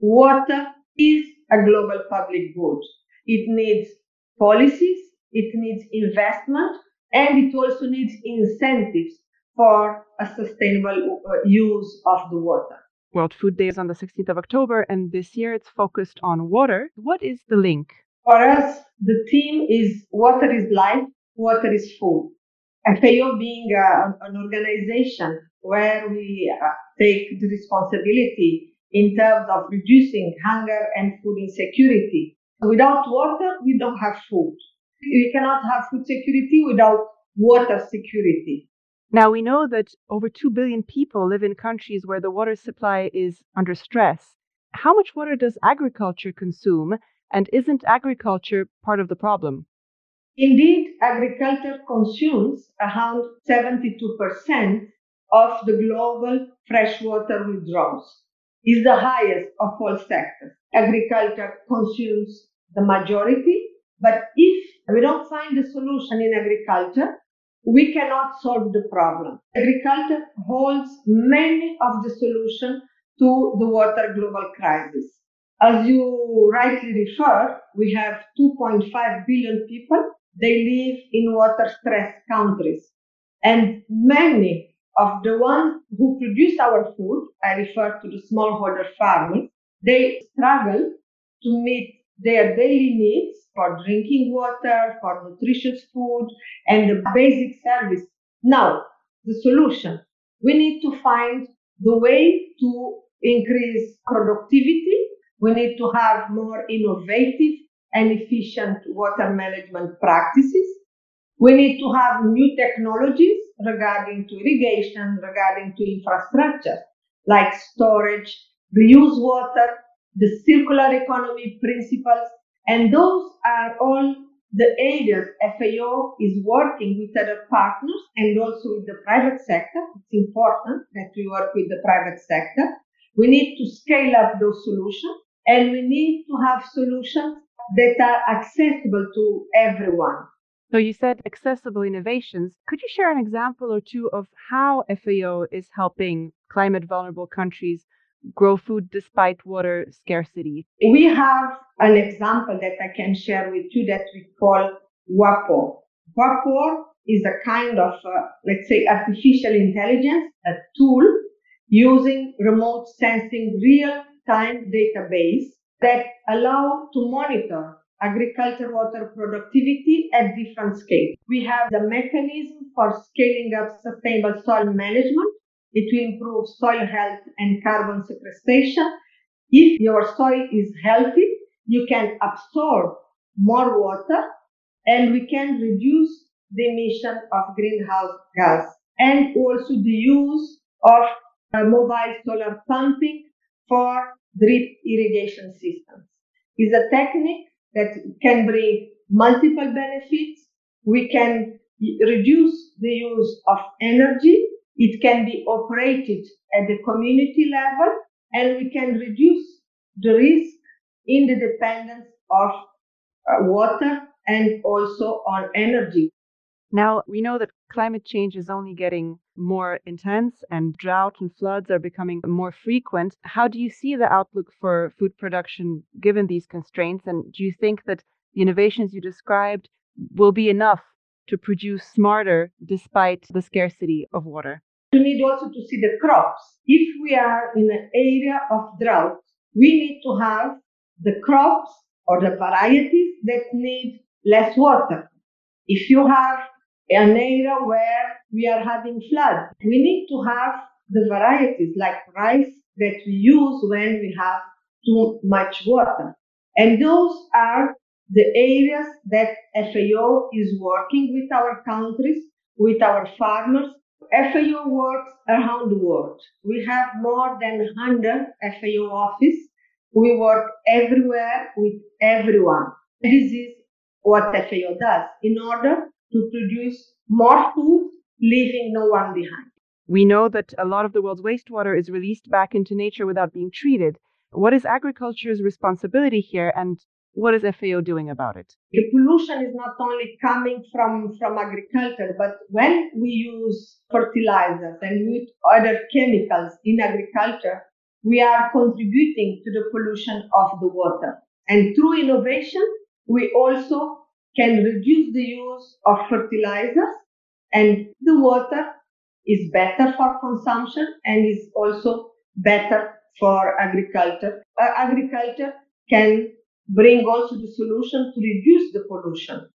water is a global public good. It needs policies, it needs investment, and it also needs incentives for a sustainable uh, use of the water. World Food Day is on the 16th of October, and this year it's focused on water. What is the link? For us, the theme is water is life, water is food. FAO being uh, an organization where we uh, take the responsibility in terms of reducing hunger and food insecurity. Without water, we don't have food. We cannot have food security without water security. Now, we know that over 2 billion people live in countries where the water supply is under stress. How much water does agriculture consume, and isn't agriculture part of the problem? Indeed, agriculture consumes around 72% of the global freshwater withdrawals. Is the highest of all sectors. Agriculture consumes the majority, but if we don't find a solution in agriculture, we cannot solve the problem. Agriculture holds many of the solutions to the water global crisis. As you rightly refer, we have 2.5 billion people. They live in water stressed countries. And many of the ones who produce our food, I refer to the smallholder farmers, they struggle to meet their daily needs for drinking water, for nutritious food, and the basic service. Now, the solution. We need to find the way to increase productivity. We need to have more innovative and efficient water management practices. We need to have new technologies regarding to irrigation, regarding to infrastructure, like storage, reuse water, the circular economy principles, and those are all the areas FAO is working with other partners and also with the private sector. It's important that we work with the private sector. We need to scale up those solutions and we need to have solutions that are accessible to everyone. So you said accessible innovations. Could you share an example or two of how FAO is helping climate vulnerable countries grow food despite water scarcity? We have an example that I can share with you that we call WAPOR. WAPOR is a kind of, uh, let's say, artificial intelligence, a tool using remote sensing real time database that allow to monitor agriculture water productivity at different scales. We have the mechanism for scaling up sustainable soil management it will improve soil health and carbon sequestration. If your soil is healthy, you can absorb more water and we can reduce the emission of greenhouse gas and also the use of uh, mobile solar pumping for drip irrigation systems. Is a technique that can bring multiple benefits. We can reduce the use of energy it can be operated at the community level and we can reduce the risk in the dependence of uh, water and also on energy. Now, we know that climate change is only getting more intense and drought and floods are becoming more frequent. How do you see the outlook for food production given these constraints? And do you think that the innovations you described will be enough to produce smarter despite the scarcity of water? You need also to see the crops. If we are in an area of drought, we need to have the crops or the varieties that need less water. If you have an area where we are having floods, we need to have the varieties like rice that we use when we have too much water. And those are the areas that FAO is working with our countries, with our farmers FAO works around the world. We have more than 100 FAO offices. We work everywhere with everyone. This is what FAO does in order to produce more food, leaving no one behind. We know that a lot of the world's wastewater is released back into nature without being treated. What is agriculture's responsibility here, and what is FAO doing about it? The pollution is not only coming from, from agriculture, but when we use fertilizers and use other chemicals in agriculture, we are contributing to the pollution of the water. And through innovation, we also can reduce the use of fertilizers and the water is better for consumption and is also better for agriculture. Uh, agriculture can bring also the solution to reduce the pollution